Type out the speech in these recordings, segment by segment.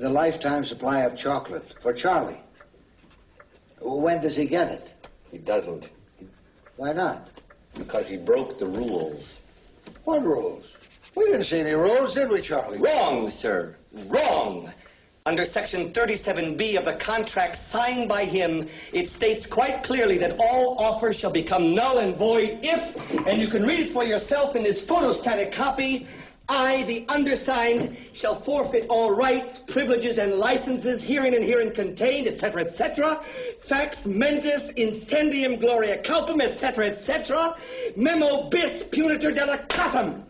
the lifetime supply of chocolate for Charlie. When does he get it? He doesn't. Why not? Because he broke the rules. What rules? We didn't see any rules, did we, Charlie? Wrong, sir. Wrong. Under Section 37B of the contract signed by him, it states quite clearly that all offers shall become null and void if, and you can read it for yourself in this photostatic copy, I, the undersigned, shall forfeit all rights, privileges, and licenses herein and herein contained, etc., etc. Fax mentis incendium gloria culpum, etc., etc. Memo bis punitor delicatum.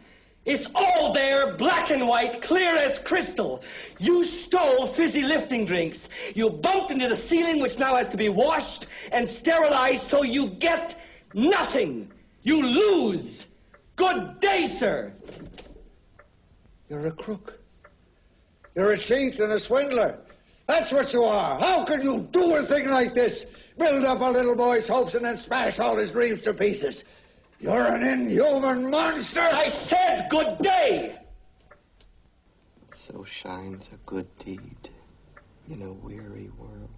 It's all there, black and white, clear as crystal. You stole fizzy lifting drinks. You bumped into the ceiling, which now has to be washed and sterilized, so you get nothing. You lose. Good day, sir. You're a crook. You're a cheat and a swindler. That's what you are. How can you do a thing like this? Build up a little boy's hopes and then smash all his dreams to pieces. You're an inhuman monster. I said good day. So shines a good deed in a weary world.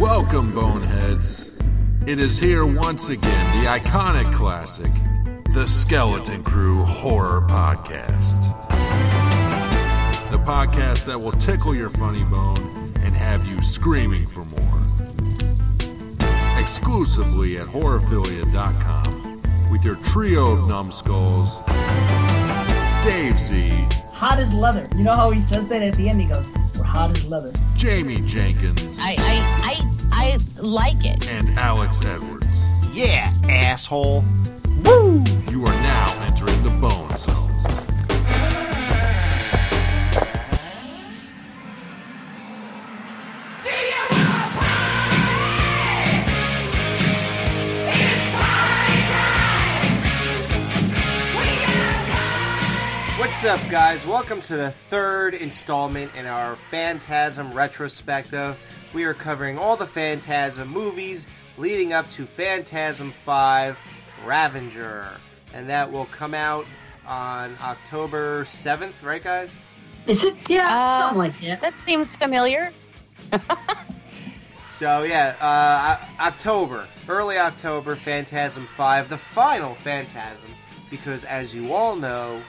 Welcome, Boneheads. It is here once again, the iconic classic, the Skeleton Crew Horror Podcast. The podcast that will tickle your funny bone and have you screaming for more. Exclusively at horrorphilia.com with your trio of numbskulls, Dave Z, Hot as leather. You know how he says that at the end? He goes, "We're hot as leather." Jamie Jenkins, I, I, I, I like it. and Alex Edwards. Yeah, asshole. You are now entering the Bone Zone. What's up, guys? Welcome to the third installment in our Phantasm retrospective. We are covering all the Phantasm movies leading up to Phantasm 5 Ravager. And that will come out on October 7th, right, guys? Is it? Yeah, Uh, something like that. That seems familiar. So, yeah, uh, October, early October, Phantasm 5, the final Phantasm. Because, as you all know,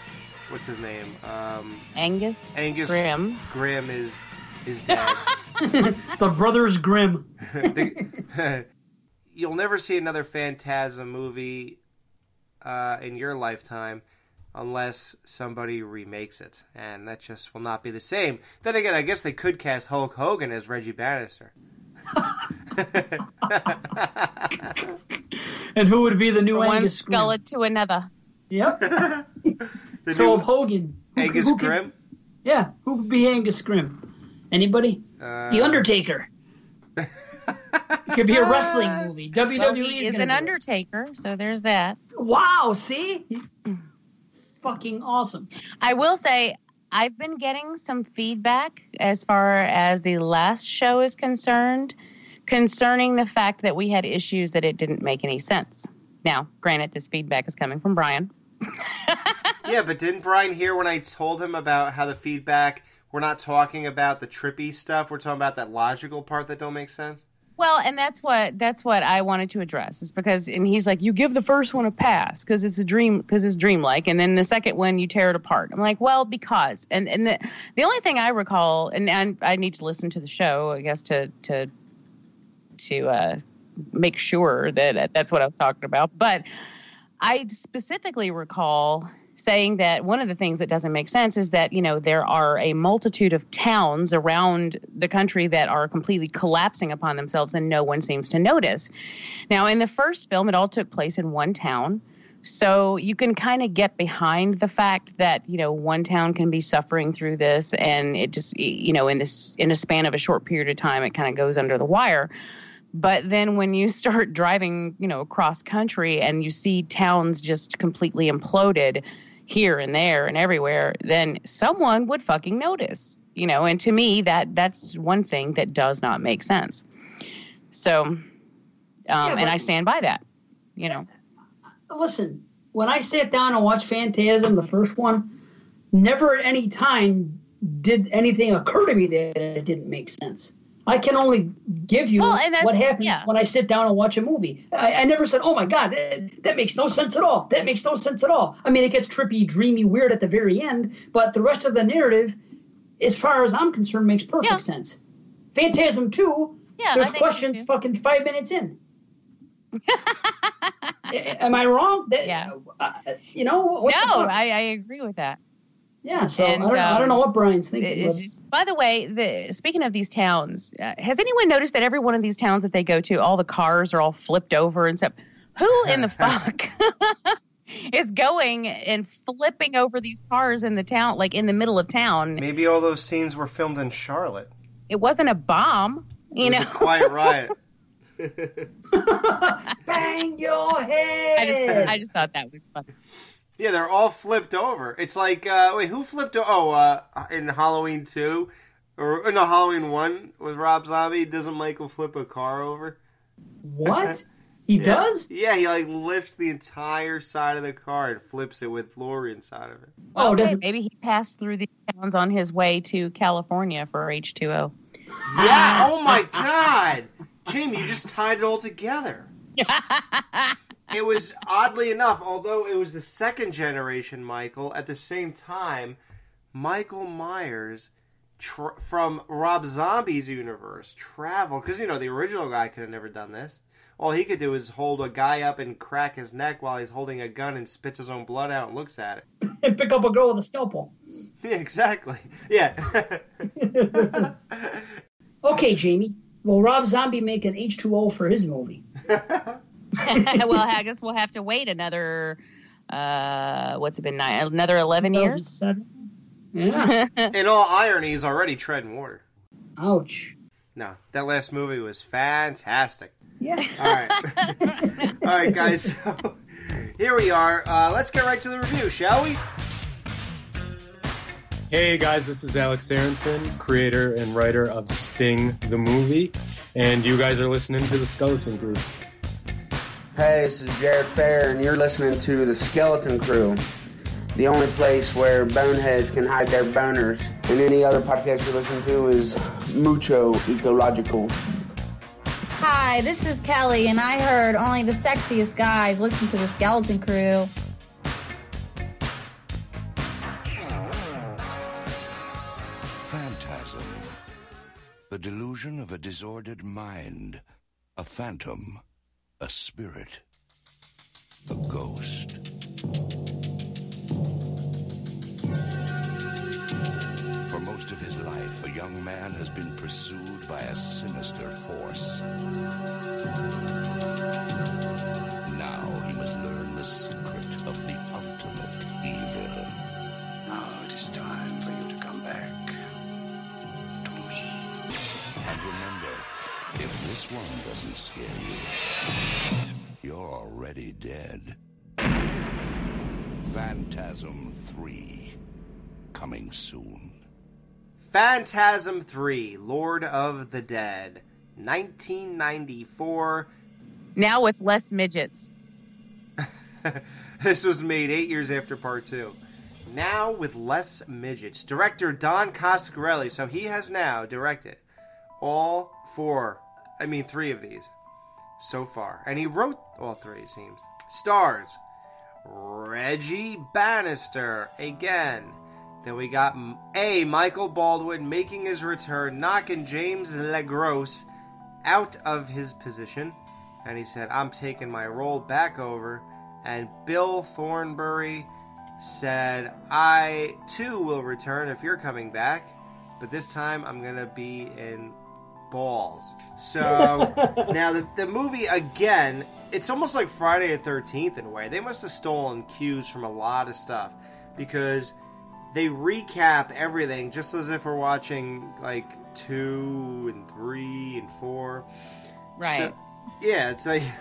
what's his name? Um, Angus, Angus Scrimm. Scrimm is is dead. The Brothers Grimm. The- you'll never see another Phantasm movie uh, in your lifetime unless somebody remakes it, and that just will not be the same. Then again, I guess they could cast Hulk Hogan as Reggie Bannister. And who would be the new From one Angus Scrimm? skeleton to another. Yep. The so new of Hogan. Angus who could- Scrimm. Yeah, who would be Angus Scrimm? Anybody? Uh, The Undertaker. It could be a wrestling ah. movie. WWE Well, he is is an do it. Undertaker, so there's that. Wow, see? Fucking awesome. I will say, I've been getting some feedback as far as the last show is concerned concerning the fact that we had issues that it didn't make any sense. Now, granted, this feedback is coming from Brian. Yeah, but didn't Brian hear when I told him about how the feedback? We're not talking about the trippy stuff. We're talking about that logical part that don't make sense. Well, and that's what that's what I wanted to address is because and he's like, you give the first one a pass because it's a dream because it's dreamlike, and then the second one you tear it apart. I'm like, well, because and and the the only thing I recall, and, and I need to listen to the show, I guess to to to uh, make sure that that's what I was talking about, but I specifically recall saying that one of the things that doesn't make sense is that you know there are a multitude of towns around the country that are completely collapsing upon themselves and no one seems to notice. Now in the first film it all took place in one town. So you can kind of get behind the fact that you know one town can be suffering through this and it just you know in this in a span of a short period of time it kind of goes under the wire. But then when you start driving, you know, across country and you see towns just completely imploded here and there and everywhere, then someone would fucking notice. You know, and to me that that's one thing that does not make sense. So um but- and I stand by that. You know. Listen, when I sat down and watched Phantasm, the first one, never at any time did anything occur to me that it didn't make sense. I can only give you Well, what happens yeah. when I sit down and watch a movie. I, I never said, "Oh my God, that, that makes no sense at all." That makes no sense at all. I mean, it gets trippy, dreamy, weird at the very end, but the rest of the narrative, as far as I'm concerned, makes perfect Yeah. sense. Phantasm Two. Yeah, there's questions fucking five minutes in. Am I wrong? That, Yeah. uh, you know. No? I, I agree with that. Yeah, so And, I, don't, I don't know um, what Brian's thinking. it's but- just- by the way, the, speaking of these towns, uh, has anyone noticed that every one of these towns that they go to, all the cars are all flipped over and stuff? Who in the fuck is going and flipping over these cars in the town, like in the middle of town? Maybe all those scenes were filmed in Charlotte. It wasn't a bomb, you It was know. a quiet riot. Bang your head! I just, I just thought that was funny. Yeah, they're all flipped over. It's like, uh, wait, who flipped? O- oh, uh, in Halloween two, or or no, Halloween one with Rob Zombie. Doesn't Michael flip a car over? what? He Yeah. does? Yeah, he like lifts the entire side of the car and flips it with Laurie inside of it. Oh, Okay, doesn't maybe he passed through these towns on his way to California for H2O. Yeah. Oh my God, Jamie, you just tied it all together. It was oddly enough, although it was the second generation Michael, at the same time, Michael Myers tr- from Rob Zombie's universe traveled because you know the original guy could have never done this. All he could do is hold a guy up and crack his neck while he's holding a gun and spits his own blood out and looks at it. and pick up a girl with a scalpel. Yeah, exactly. Yeah. Okay, Jamie. Will Rob Zombie make an H2O for his movie? well, I guess we'll have to wait another, uh, what's it been, nine, another 11 years? Yeah. In all irony, he's already treading water. Ouch. No, that last movie was fantastic. Yeah. All right. All right, guys. So here we are. Uh, let's get right to the review, shall we? Hey guys, this is Alex Aronson, creator and writer of Sting the movie, and you guys are listening to the Skeleton Group. Hey, this is Jared Fair, and you're listening to the Skeleton Crew, the only place where boneheads can hide their boners. And any other podcast you listen to is mucho ecological. Hi, this is Kelly, and I heard only the sexiest guys listen to the Skeleton Crew. Phantasm. The delusion of a disordered mind. A phantom. A spirit. A ghost. For most of his life, a young man has been pursued by a sinister force. Now he must learn the secret of the ultimate evil. Now it is time for you to come back to me. And remember, if this one doesn't scare you, you're already dead. Phantasm 3. Coming soon. Phantasm 3, Lord of the Dead, 1994. now with less midgets. this was made eight years after part two. Now with less midgets. Director Don Coscarelli. So he has now directed all four, I mean, three of these so far. And he wrote all three, it seems. Stars Reggie Bannister again. Then we got A. Michael Baldwin making his return, knocking James LeGros out of his position. And he said, I'm taking my role back over. And Bill Thornbury said, I too will return if you're coming back. But this time I'm going to be in balls. So now the, the movie, again, it's almost like Friday the 13th in a way. They must have stolen cues from a lot of stuff. Because they recap everything just as if we're watching like two and three and four. Right. So, yeah, it's like.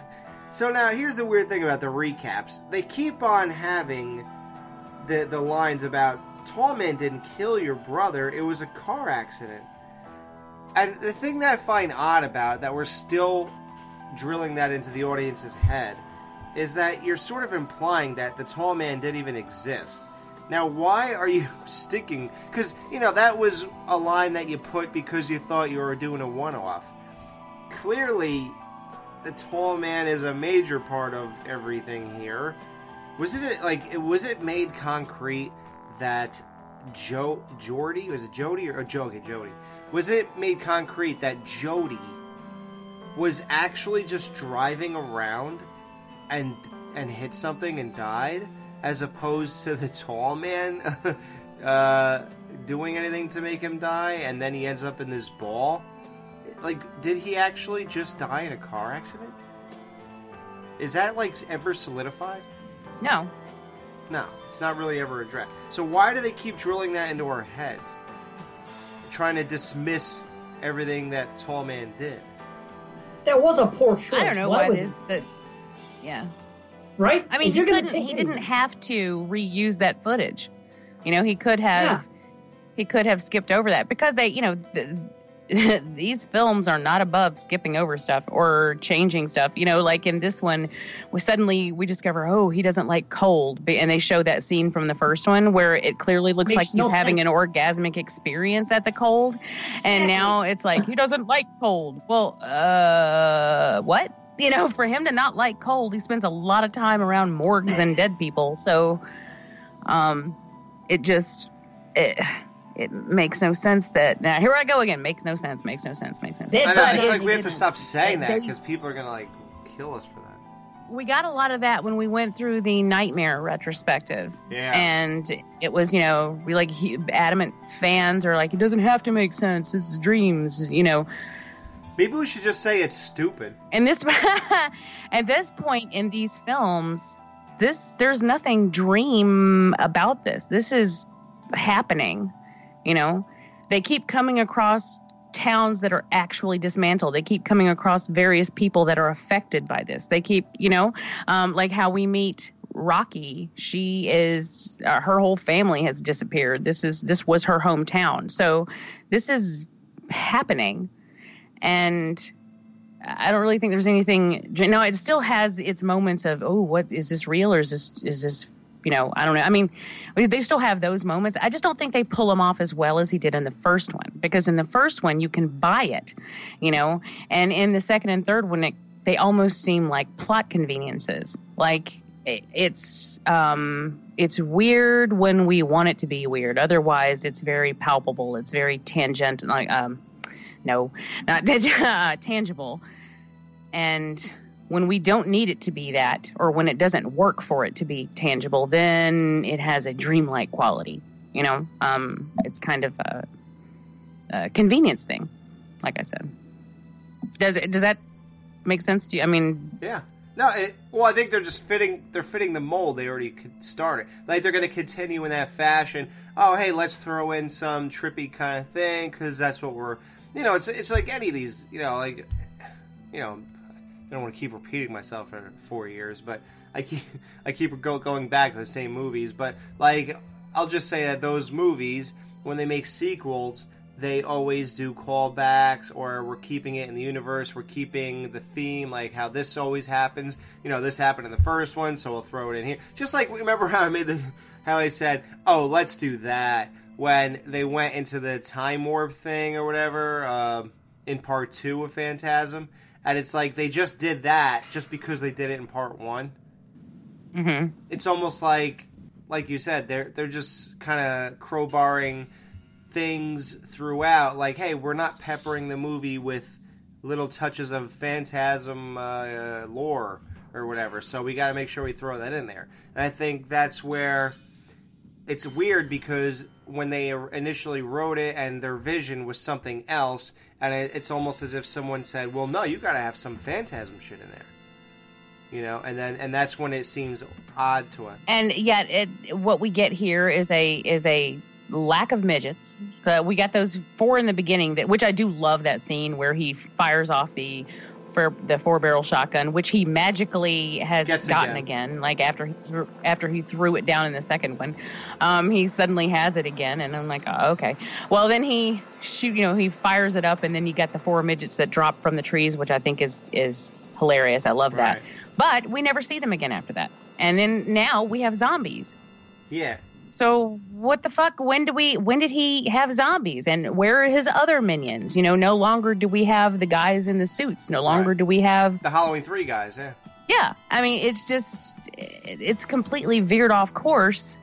So now here's the weird thing about the recaps. They keep on having the the lines about Tall Man didn't kill your brother. It was a car accident. And the thing that I find odd about that we're still drilling that into the audience's head is that you're sort of implying that the tall man didn't even exist. Now, why are you sticking? Because you know that was a line that you put because you thought you were doing a one-off. Clearly, the tall man is a major part of everything here. Was it like was it made concrete that Joe Jordy was it Jody or oh, Joe? Okay, Jody. Was it made concrete that Jody was actually just driving around and and hit something and died, as opposed to the tall man uh, doing anything to make him die, and then he ends up in this ball? Like, did he actually just die in a car accident? Is that like ever solidified? No. No, it's not really ever addressed. So why do they keep drilling that into our heads? Trying to dismiss everything that Tall Man did. That was a poor choice. I don't know Why why would- it is that. Yeah. Right? I mean, If he gonna couldn't. He didn't have to reuse that footage. You know, he could have. Yeah. He could have skipped over that because they, you know, th- these films are not above skipping over stuff or changing stuff. You know, like in this one, we suddenly we discover, oh, he doesn't like cold, and they show that scene from the first one where it clearly looks Makes like he's no having sense. an orgasmic experience at the cold, and now it's like he doesn't like cold. Well, uh, what? You know, for him to not like cold, he spends a lot of time around morgues and dead people. So, um, it just it it makes no sense that now here I go again. Makes no sense. Makes no sense. Makes no sense. I know, it's like we have to stop saying that because people are gonna like kill us for that. we got a lot of that when we went through the nightmare retrospective Yeah. and it was you know we like he, adamant fans are like it doesn't have to make sense it's dreams you know Maybe we should just say it's stupid. and this at this point in these films this there's nothing dream about this this is happening you know? They keep coming across towns that are actually dismantled. They keep coming across various people that are affected by this. They keep you know um, like how we meet rocky. She is uh, her whole family has disappeared. This is this was her hometown. So this is happening. And I don't really think there's anything. No, it still has its moments of, oh, what is this real or is this is this, you know, I don't know. I mean, they still have those moments. I just don't think they pull them off as well as he did in the first one because in the first one you can buy it, you know, and in the second and third one it, they almost seem like plot conveniences. Like it, it's um it's weird when we want it to be weird. Otherwise, it's very palpable. It's very tangent, like um no, not uh, tangible. And when we don't need it to be that, or when it doesn't work for it to be tangible, then it has a dreamlike quality. You know, um, it's kind of a, a convenience thing, like I said. Does it? Does that make sense to you? I mean, Yeah. No, it, well, I think they're just fitting. They're fitting the mold they already started. Like they're going to continue in that fashion. Oh, hey, let's throw in some trippy kind of thing because that's what we're. You know, it's it's like any of these. You know, like, you know, I don't want to keep repeating myself for four years, but I keep I keep go, going back to the same movies. But like, I'll just say that those movies, when they make sequels, they always do callbacks, or we're keeping it in the universe. We're keeping the theme, like how this always happens. You know, this happened in the first one, so we'll throw it in here. Just like remember how I made the how I said, "Oh, let's do that." When they went into the time warp thing or whatever um, in part two of Phantasm, and it's like they just did that just because they did it in part one. hmm It's almost like, like you said, they're they're just kind of crowbarring things throughout. Like, hey, we're not peppering the movie with little touches of Phantasm uh, lore or whatever. So we got to make sure we throw that in there. And I think that's where it's weird because when they initially wrote it and their vision was something else, and it, it's almost as if someone said, "Well, no, you got to have some Phantasm shit in there." You know, and then and that's when it seems odd to us. and yet it what we get here is a is a lack of midgets uh, we got those four in the beginning that which i do love that scene where he fires off the for the four barrel shotgun which he magically has Gets gotten again. again. like after he threw, after he threw it down in the second one um he suddenly has it again and i'm like oh, okay well then he shoot you know he fires it up and then you got the four midgets that drop from the trees which i think is is hilarious i love that Right. but we never see them again after that and then now we have zombies Yeah, So what the fuck? When do we? When did he have zombies? And where are his other minions? You know, no longer do we have the guys in the suits. No longer do we have. The Halloween three guys, yeah. Yeah, I mean, it's just it's completely veered off course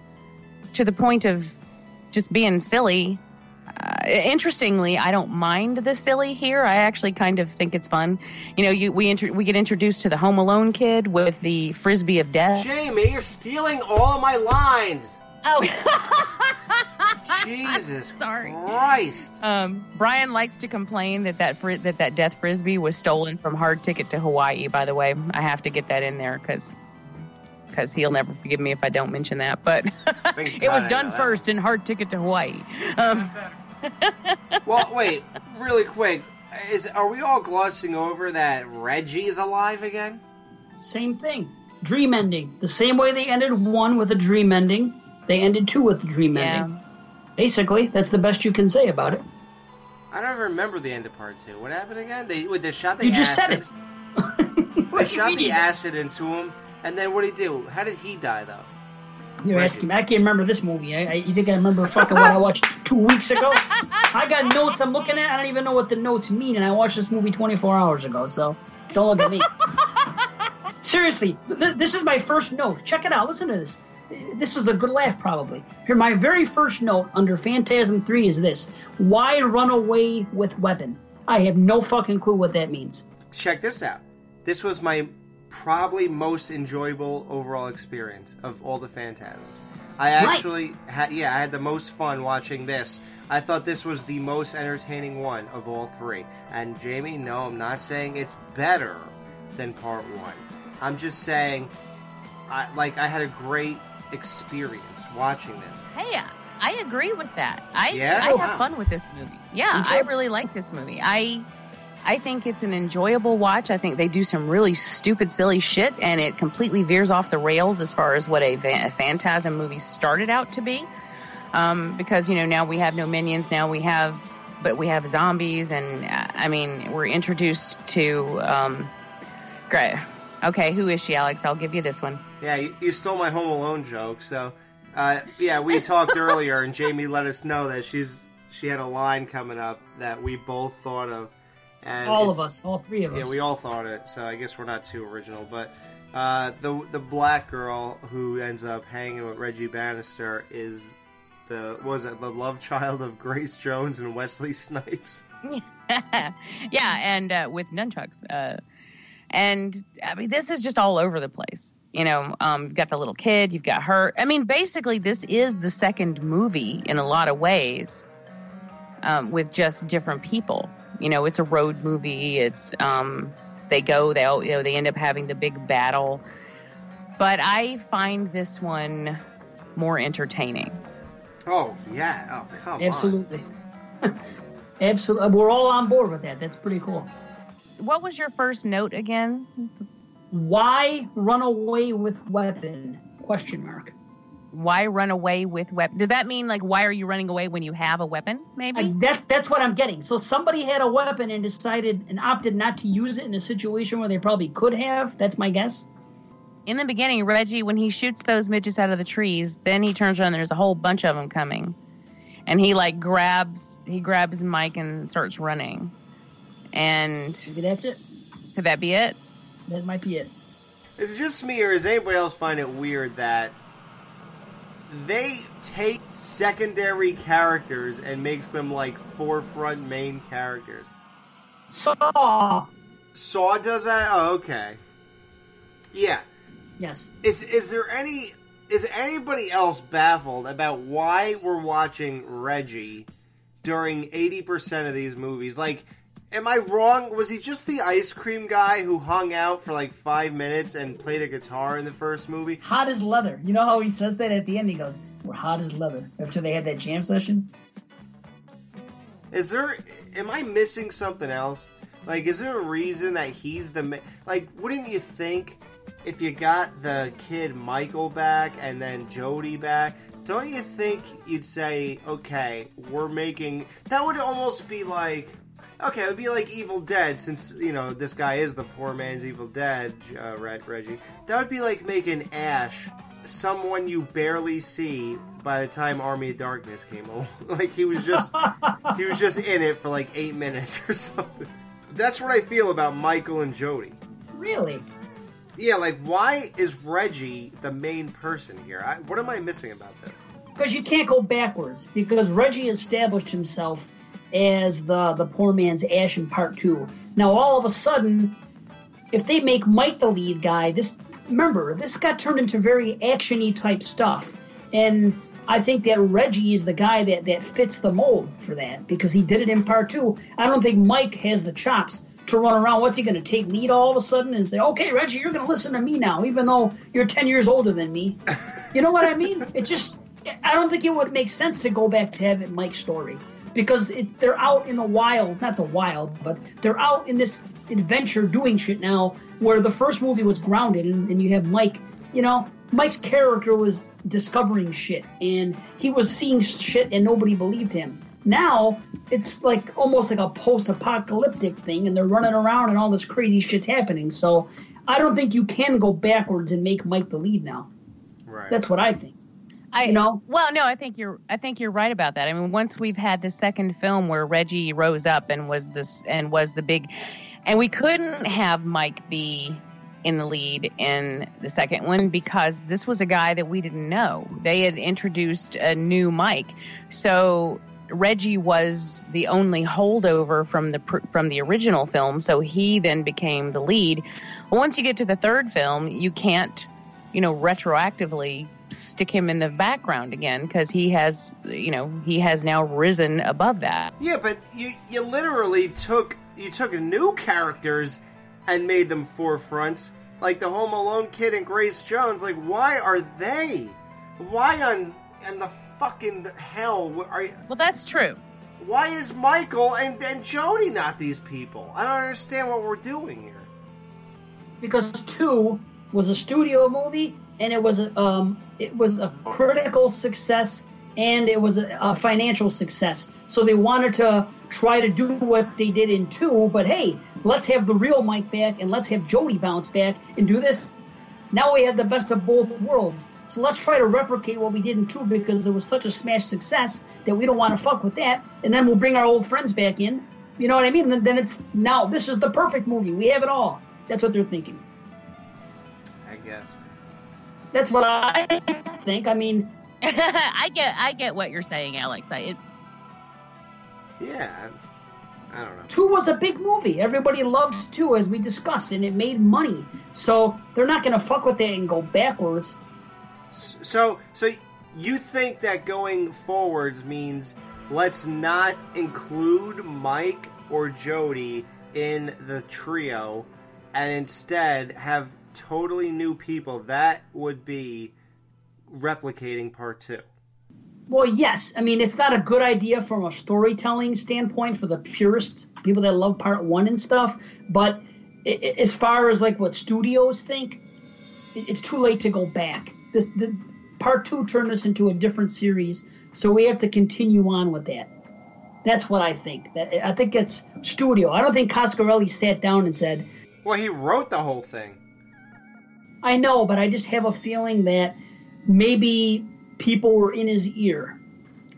to the point of just being silly. Uh, interestingly, I don't mind the silly here. I actually kind of think it's fun. You know, you we intro- we get introduced to the Home Alone kid with the frisbee of death. Jamie, you're stealing all my lines. Oh, Jesus Sorry. Christ. Um, Brian likes to complain that that, fri- that that death frisbee was stolen from Hard Ticket to Hawaii. By the way, I have to get that in there because because he'll never forgive me if I don't mention that. But it was done first in Hard Ticket to Hawaii. Um, Well, wait, really quick. Is are we all glossing over that Reggie is alive again? Same thing. Dream ending. The same way they ended one with a dream ending, they ended too with the dream Yeah. ending. Basically, that's the best you can say about it. I don't remember the end of part two. What happened again? They with they shot the You just acid. said it. They shot the acid into him, and then what did he do? How did he die though? You're asking me. I can't remember this movie. I, I, you think I remember fucking what I watched two weeks ago? I got notes I'm looking at. I don't even know what the notes mean, and I watched this movie 24 hours ago. So don't look at me. Seriously, th- this is my first note. Check it out. Listen to this. This is a good laugh, probably. Here, my very first note under Phantasm 3 is this Why run away with weapon? I have no fucking clue what that means. Check this out. This was my probably most enjoyable overall experience of all the Phantasms. I actually had yeah, I had the most fun watching this. I thought this was the most entertaining one of all three. And Jamie, no, I'm not saying it's better than part one. I'm just saying, I like I had a great experience watching this. hey, I agree with that. I Yeah? I Oh, have wow. fun with this movie. Yeah, too. I really like this movie. I I think it's an enjoyable watch. I think they do some really stupid, silly shit, and it completely veers off the rails as far as what a, a Phantasm movie started out to be. Um, because you know now we have no minions, now we have, but we have zombies, and uh, I mean we're introduced to. Um, great. Okay, who is she, Alex? I'll give you this one. Yeah, you, you stole my Home Alone joke. So, uh, yeah, we talked earlier, and Jamie let us know that she's she had a line coming up that we both thought of. And All of us, all three of us. Yeah, we all thought it. So I guess we're not too original, but uh, the the black girl who ends up hanging with Reggie Bannister is the was it the love child of Grace Jones and Wesley Snipes. yeah, and uh, with nunchucks. Uh, and I mean, this is just all over the place. You know, um, you've got the little kid, you've got her. I mean, basically, this is the second movie in a lot of ways, um, with just different people. You know, it's a road movie. It's um, they go, they all, you know, they end up having the big battle. But I find this one more entertaining. Oh yeah, oh come on. Absolutely. Absolutely. We're all on board with that. That's pretty cool. What was your first note again? Why run away with weapon? Question mark. Why run away with weapon? Does that mean like why are you running away when you have a weapon? Maybe. I, that's that's what I'm getting. So somebody had a weapon and decided and opted not to use it in a situation where they probably could have. That's my guess. in the beginning, Reggie, when he shoots those midgets out of the trees, then he turns around. There's a whole bunch of them coming, and he like grabs he grabs Mike and starts running. And Maybe that's it. could that be it? That might be it. Is it just me, or does anybody else find it weird that they take secondary characters and makes them like forefront main characters? Saw. Saw does that? Oh, okay. Yeah. Yes. Is is there any is anybody else baffled about why we're watching Reggie during eighty percent of these movies? Like, am I wrong? Was he just the ice cream guy who hung out for like five minutes and played a guitar in the first movie? Hot as leather. You know how he says that at the end? He goes, "We're hot as leather." After they had that jam session. Is there? Am I missing something else? Like, is there a reason that he's the ma- like? Wouldn't you think if you got the kid Michael back and then Jody back, don't you think you'd say, okay, we're making that would almost be like. Okay, it would be like Evil Dead, since you know this guy is the poor man's Evil Dead, uh, Reg- Reggie. That would be like making Ash someone you barely see by the time Army of Darkness came along. like he was just he was just in it for like eight minutes or something. That's what I feel about Michael and Jody. Really? Yeah, like why is Reggie the main person here? I, what am I missing about this? Because you can't go backwards. Because Reggie established himself as the the poor man's Ash in part two. Now all of a sudden, if they make Mike the lead guy, this remember this got turned into very actiony type stuff, and I think that Reggie is the guy that that fits the mold for that because he did it in part two. I don't think Mike has the chops to run around. What's he going to take lead all of a sudden and say, "Okay, Reggie, you're going to listen to me now, even though you're ten years older than me"? You know what I mean? It just I don't think it would make sense to go back to having Mike's story because it, they're out in the wild, not the wild, but they're out in this adventure doing shit now where the first movie was grounded and, and you have Mike, you know, Mike's character was discovering shit and he was seeing shit and nobody believed him. Now it's like almost like a post-apocalyptic thing and they're running around and all this crazy shit's happening. So I don't think you can go backwards and make Mike the lead now. Right. That's what I think. I you know? Well, no, I think you're. I think you're right about that. I mean, once we've had the second film where Reggie rose up and was this and was the big, and we couldn't have Mike be in the lead in the second one because this was a guy that we didn't know. They had introduced a new Mike, so Reggie was the only holdover from the from the original film. So he then became the lead. But once you get to the third film, you can't, you know, retroactively stick him in the background again because he has, you know, he has now risen above that. Yeah, but you you literally took you took new characters and made them forefronts, like the Home Alone kid and Grace Jones. Like, why are they? Why on and the fucking hell are you? Well, that's true. Why is Michael and and Jody not these people? I don't understand what we're doing here. because two was a studio movie and it was a um, it was a critical success and it was a, a financial success. So they wanted to try to do what they did in two, but hey, let's have the real Mike back and let's have Jody bounce back and do this. Now we have the best of both worlds. So let's try to replicate what we did in two because it was such a smash success that we don't want to fuck with that. And then we'll bring our old friends back in. You know what I mean? And then it's now this is the perfect movie. We have it all. That's what they're thinking. I guess. That's what I think. I mean, I get, I get what you're saying, Alex. I, it, Yeah, I don't know. two was a big movie. Everybody loved two, as we discussed, and it made money. So they're not going to fuck with that and go backwards. So, so you think that going forwards means let's not include Mike or Jody in the trio, and instead have totally new people? That would be replicating part two. Well, yes. I mean, it's not a good idea from a storytelling standpoint for the purists, people that love part one and stuff. But i- i- as far as like what studios think, i- it's too late to go back. This, the part two turned this into a different series, so we have to continue on with that. That's what I think. That I think it's studio. I don't think Coscarelli sat down and said, Well, he wrote the whole thing. I know, but I just have a feeling that maybe people were in his ear.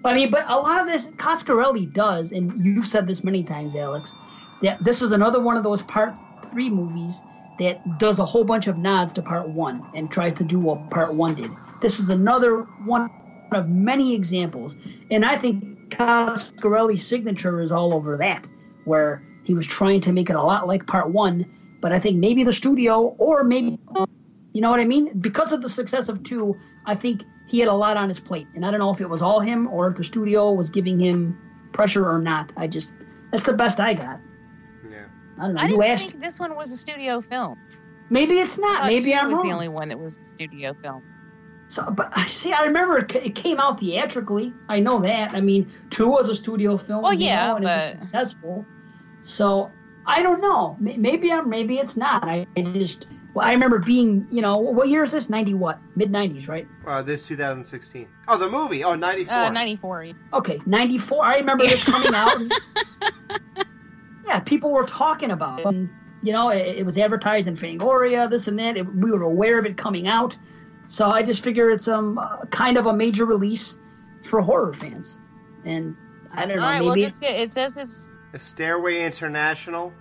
I mean, but a lot of this Coscarelli does, and you've said this many times, Alex, that this is another one of those part three movies that does a whole bunch of nods to part one and tries to do what part one did. This is another one of many examples, and I think Coscarelli's signature is all over that, where he was trying to make it a lot like part one, but I think maybe the studio or maybe you know what I mean? Because of the success of two, I think he had a lot on his plate, and I don't know if it was all him or if the studio was giving him pressure or not. I just that's the best I got. Yeah. I don't know. I you didn't asked. think this one was a studio film. Maybe it's not. Maybe I'm was wrong. the only one that was a studio film. So, but I see. I remember it, it came out theatrically. I know that. I mean, two was a studio film. Well, you yeah, know, and it was successful. So I don't know. Maybe I'm. Maybe it's not. I I just. Well, I remember being. You know, what year is this? Ninety what? Mid nineties, right? Uh, this 2016. Oh, the movie. Oh, 94. Uh, 94. Okay, 94. I remember this coming out. and- yeah, people were talking about it. And, you know, it, it was advertised in Fangoria, this and that. It, we were aware of it coming out. So I just figure it's um uh, kind of a major release for horror fans, and I don't know All right, maybe just get, it says it's A Starway International.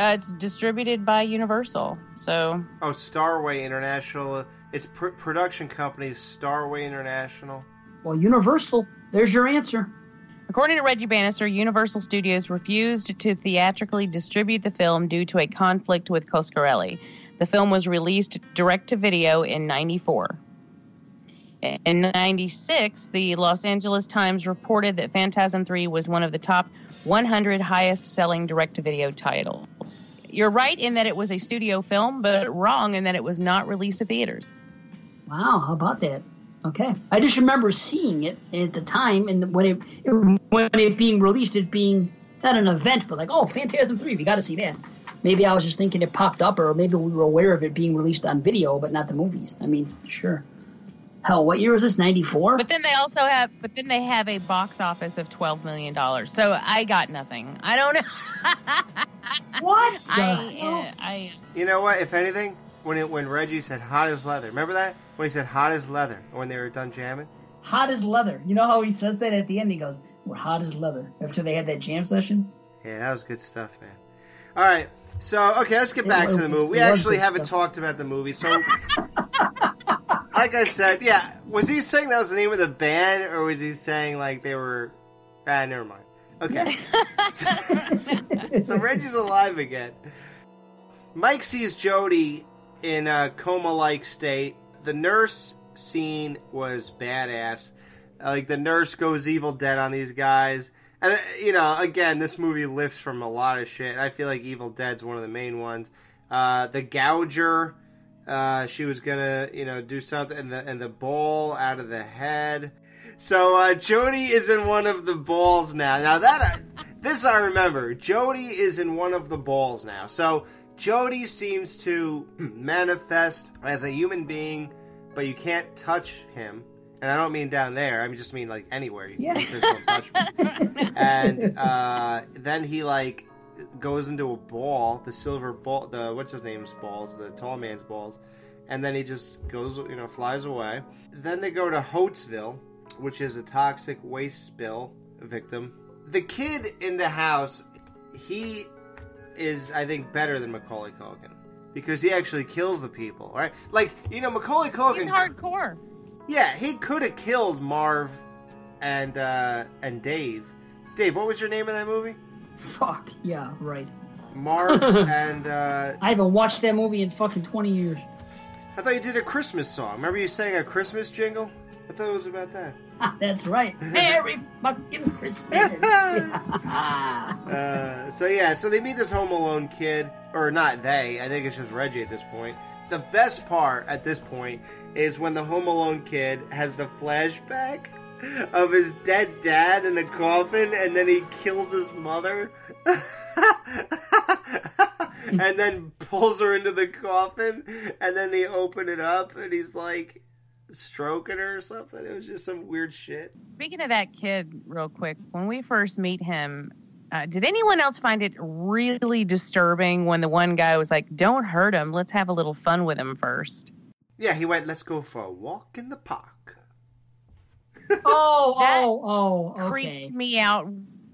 Uh, it's distributed by Universal. So Oh, Starway International. It's pr- production company Starway International. well Universal. There's your answer. According to Reggie Bannister, Universal Studios refused to theatrically distribute the film due to a conflict with Coscarelli. The film was released direct to video in 94. In 96, the Los Angeles Times reported that Phantasm 3 was one of the top 100 highest selling direct to video titles. You're right in that it was a studio film, but wrong in that it was not released to theaters. Wow, how about that? Okay, I just remember seeing it at the time, and when it, it when it being released, it being not an event, but like, oh, Phantasm Three, we got to see that. Maybe I was just thinking it popped up, or maybe we were aware of it being released on video, but not the movies. I mean, sure. Hell, what year was this? Ninety four. But then they also have, but then they have a box office of twelve million dollars. So I got nothing. I don't know. what? I, uh, I, You know what? If anything, when it, when Reggie said hot as leather, remember that when he said hot as leather when they were done jamming. Hot as leather. You know how he says that at the end? He goes, "We're hot as leather." After they had that jam session. Yeah, that was good stuff, man. All right, so okay, let's get back to the movie. We actually haven't talked about the movie, so like I said, yeah, was he saying that was the name of the band, or was he saying like they were? Ah, never mind. Okay, so Reggie's alive again. Mike sees Jody in a coma-like state. The nurse scene was badass. Like the nurse goes Evil Dead on these guys, and uh, you know, again, this movie lifts from a lot of shit. I feel like Evil Dead's one of the main ones. Uh, the Gouger, uh, she was gonna, you know, do something, and the and the ball out of the head. So uh, Jody is in one of the balls now. Now that I, this I remember, Jody is in one of the balls now. So Jody seems to manifest as a human being, but you can't touch him. And I don't mean down there. I mean just mean like anywhere. You Yeah. he says don't touch me. and uh, then he like goes into a ball, the silver ball, the what's his name's balls, the tall man's balls, and then he just goes, you know, flies away. Then they go to Holtsville, which is a toxic waste spill victim. The kid in the house, he is, I think, better than Macaulay Culkin because he actually kills the people, right? Like, you know, Macaulay Culkin. he's hardcore. Yeah, he could have killed Marv and uh, and Dave. Dave, what was your name in that movie? Fuck yeah, right. Marv and uh, I haven't watched that movie in fucking twenty years. I thought you did a Christmas song. Remember you sang a Christmas jingle? I thought it was about that. That's right. Merry fucking Christmas. Uh, so yeah, so they meet this Home Alone kid, or not they. I think it's just Reggie at this point. The best part at this point is when the Home Alone kid has the flashback of his dead dad in a coffin, and then he kills his mother, and then pulls her into the coffin, and then they open it up, and he's like stroking her or something. It was just some weird shit. Speaking of that kid, real quick, when we first meet him, uh, did anyone else find it really disturbing when the one guy was like, "Don't hurt him. Let's have a little fun with him first. Yeah, he went, let's go for a walk in the park. oh, That oh, oh, okay. Creeped me out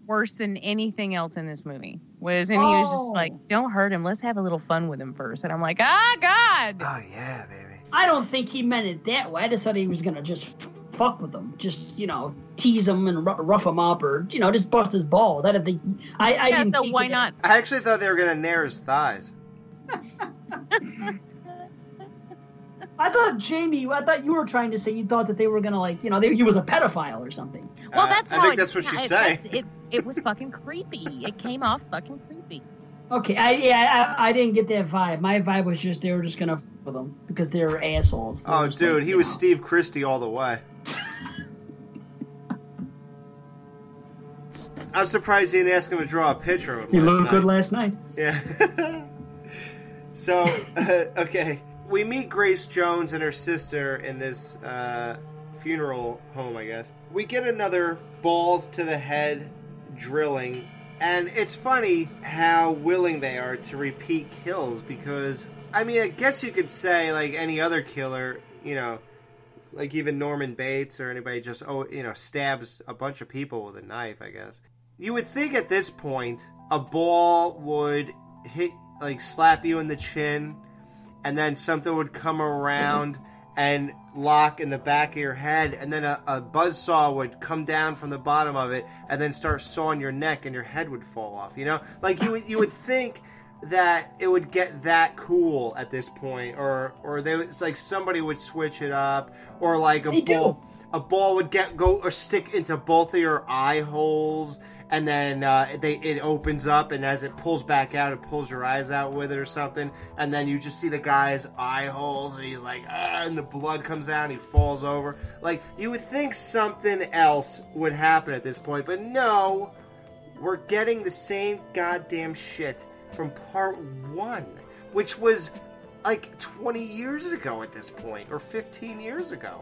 worse than anything else in this movie. Was and he was Oh. just like, "Don't hurt him. Let's have a little fun with him first. And I'm like, "Ah, God." Oh yeah, baby. I don't think he meant it that way. I just thought he was gonna just fuck with them, just you know, tease him and rough him up, or you know, just bust his balls. I didn't think. I, I yeah, didn't so think why it- not? I actually thought they were gonna nair his thighs. I thought Jamie. I thought you were trying to say you thought that they were gonna like, you know, they, he was a pedophile or something. Well, Uh, that's I think it- that's what she's it- saying. It, it was fucking creepy. It came off fucking creepy. Okay, I yeah, I, I didn't get that vibe. My vibe was just they were just gonna fuck with them because they were assholes. They Oh, were dude, like, he was know. Steve Christie all the way. I'm surprised he didn't ask him to draw a picture of him. He last looked night. good last night. Yeah. so, uh, okay. We meet Grace Jones and her sister in this uh, funeral home, I guess. We get another balls to the head drilling. And it's funny how willing they are to repeat kills because, I mean, I guess you could say, like any other killer, you know, like even Norman Bates or anybody just oh you know stabs a bunch of people with a knife. I guess you would think at this point a ball would hit like slap you in the chin, and then something would come around and lock in the back of your head, and then a, a buzzsaw would come down from the bottom of it and then start sawing your neck, and your head would fall off. You know, like you would- you would think that it would get that cool at this point, or or they it's like somebody would switch it up, or like a They do. ball a ball would get go or stick into both of your eye holes. And then uh, they it opens up, and as it pulls back out, it pulls your eyes out with it or something. And then you just see the guy's eye holes, and he's like, ah, and the blood comes out, and he falls over. Like you would think something else would happen at this point, but no, we're getting the same goddamn shit from part one, which was like 20 years ago at this point, or 15 years ago.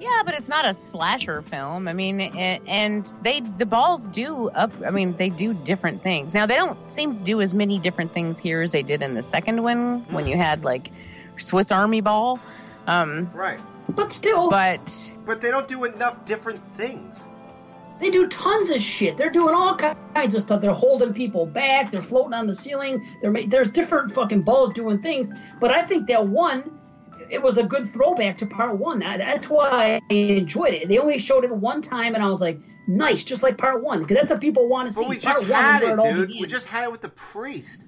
Yeah, but it's not a slasher film. I mean, a- and they the balls do up. I mean, they do different things. Now they don't seem to do as many different things here as they did in the second one when you had like Swiss Army ball. Um, Right. But still, but But they don't do enough different things. They do tons of shit. They're doing all kinds of stuff. They're holding people back. They're floating on the ceiling. They're ma- there's different fucking balls doing things. But I think that one, it was a good throwback to part one. That, that's why I enjoyed it. They only showed it one time, and I was like, nice, just like part one, because that's what people want to see. But we part just had where it, dude. We just had it with the priest.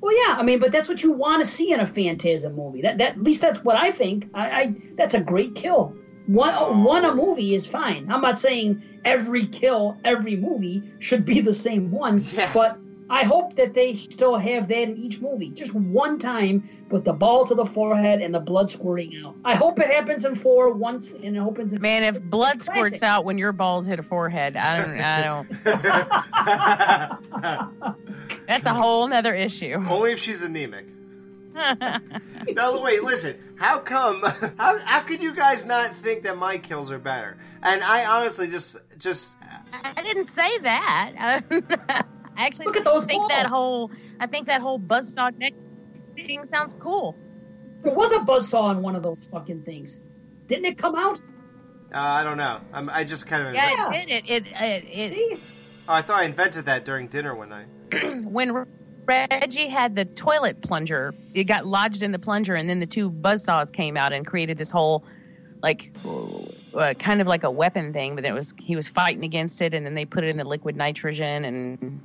Well, yeah, I mean, but that's what you want to see in a Phantasm movie. That, that at least that's what I think. I, I that's a great kill. One oh. one a movie is fine. I'm not saying every kill, every movie should be the same one. But I hope that they still have that in each movie. Just one time with the ball to the forehead and the blood squirting out. I hope it happens in four once, and it happens in man, if blood squirts out when your balls hit a forehead, I don't. I don't. That's a whole nother issue. Only if she's anemic. no, wait, listen. How come? How, how could you guys not think that my kills are better? And I honestly just, just I didn't say that. I actually Look at those think that whole. I think that whole buzzsaw neck thing sounds cool. There was a buzzsaw in one of those fucking things. Didn't it come out? uh, I don't know. I'm, I just kind of. Yeah, it did. It it it, it Oh, I thought I invented that during dinner one night. when Reggie had the toilet plunger, it got lodged in the plunger, and then the two buzzsaws came out and created this whole, like, uh, kind of like a weapon thing. But it was he was fighting against it, and then they put it in the liquid nitrogen, and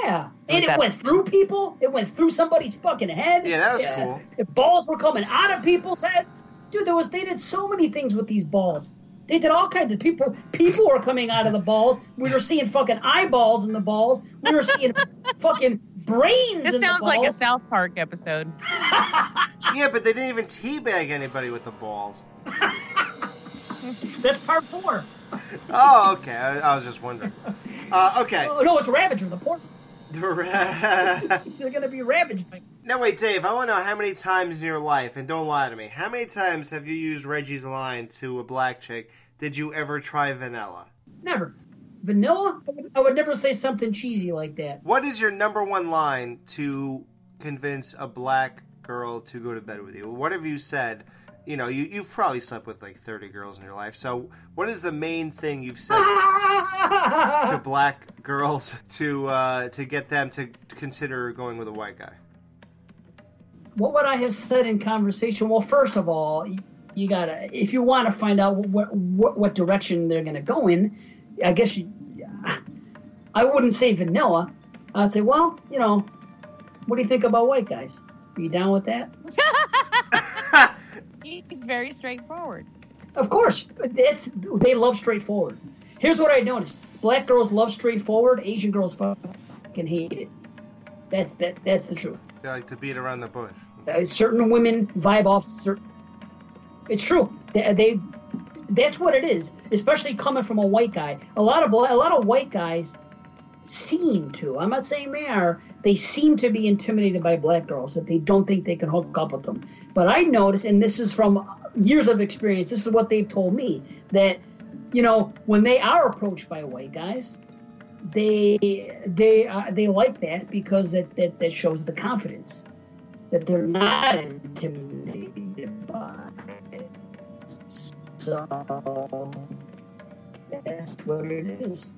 Yeah, and it went through people. It went through somebody's fucking head. Yeah, that was cool. The balls were coming out of people's heads. Dude, there was they did so many things with these balls. They did all kinds of people. People were coming out of the balls. We were seeing fucking eyeballs in the balls. We were seeing fucking brains. this in sounds the like a. South Park episode. yeah, but they didn't even teabag anybody with the balls. That's part four. Oh, okay. I, I was just wondering. Uh, okay. Oh, no, it's Ravager. The port. No, They're gonna be ravaged by. wait, Dave. I want to know how many times in your life, and don't lie to me. How many times have you used Reggie's line to a black chick? Did you ever try vanilla? Never. Vanilla? I would, I would never say something cheesy like that. What is your number one line to convince a black girl to go to bed with you? What have you said? You know, you, you've probably slept with like 30 girls in your life. So, what is the main thing you've said to black girls to uh, to get them to consider going with a white guy? what would I have said in conversation? Well, first of all, you, you gotta if you want to find out what, what what direction they're gonna go in, I guess you. I wouldn't say vanilla. I'd say, well, you know, what do you think about white guys? Are you down with that? He's very straightforward. Of course, it's they love straightforward. Here's what I noticed: black girls love straightforward. Asian girls fucking hate it. That's that. That's the truth. They like to beat around the bush. Uh, certain women vibe off certain. It's true. They, they that's what it is. Especially coming from a white guy. A lot of a lot of white guys seem to. I'm not saying they are. They seem to be intimidated by black girls that they don't think they can hook up with them. But I notice, and this is from years of experience. This is what they've told me that you know when they are approached by white guys, they they uh, they like that because that, that that shows the confidence that they're not intimidated by So that's what it is.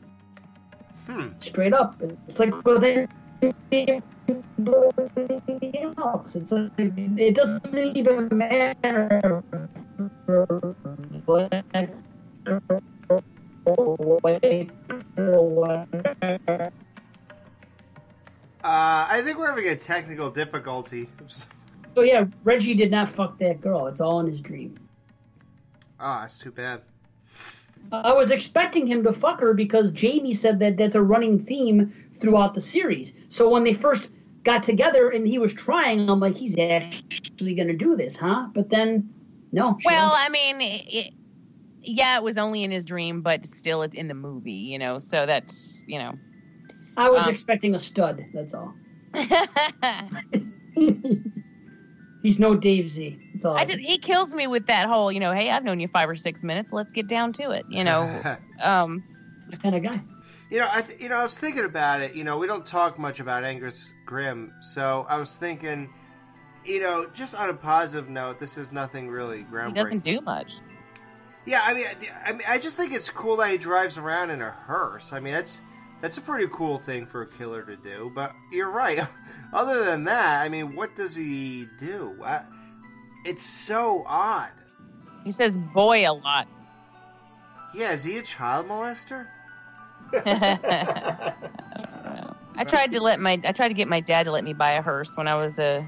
Hmm. Straight up. It's like anything else. It's like, it doesn't even matter. Black or white or. Uh, I think we're having a technical difficulty. So yeah, Reggie did not fuck that girl. It's all in his dream. Oh, that's too bad. I was expecting him to fuck her because Jamie said that that's a running theme throughout the series. So when they first got together and he was trying, I'm like, he's actually going to do this, huh? But then, no. Well. I mean, it, yeah, it was only in his dream, but still, it's in the movie, you know. So that's you know. I was um, expecting a stud. That's all. He's no Dave Z. That's all. I just he kills me with that whole, you know, hey, I've known you five or six minutes. Let's get down to it, you know. um, that kind of guy. You know, I th- you know, I was thinking about it. You know, we don't talk much about Angus Scrimm, so I was thinking, you know, just on a positive note, this is nothing really he groundbreaking. doesn't do much. Yeah, I mean, I, I mean, I just think it's cool that he drives around in a hearse. I mean, that's that's a pretty cool thing for a killer to do. But you're right. Other than that, I mean, what does he do? I, it's so odd. He says "boy" a lot. Yeah, is he a child molester? I tried to let my I tried to get my dad to let me buy a hearse when I was a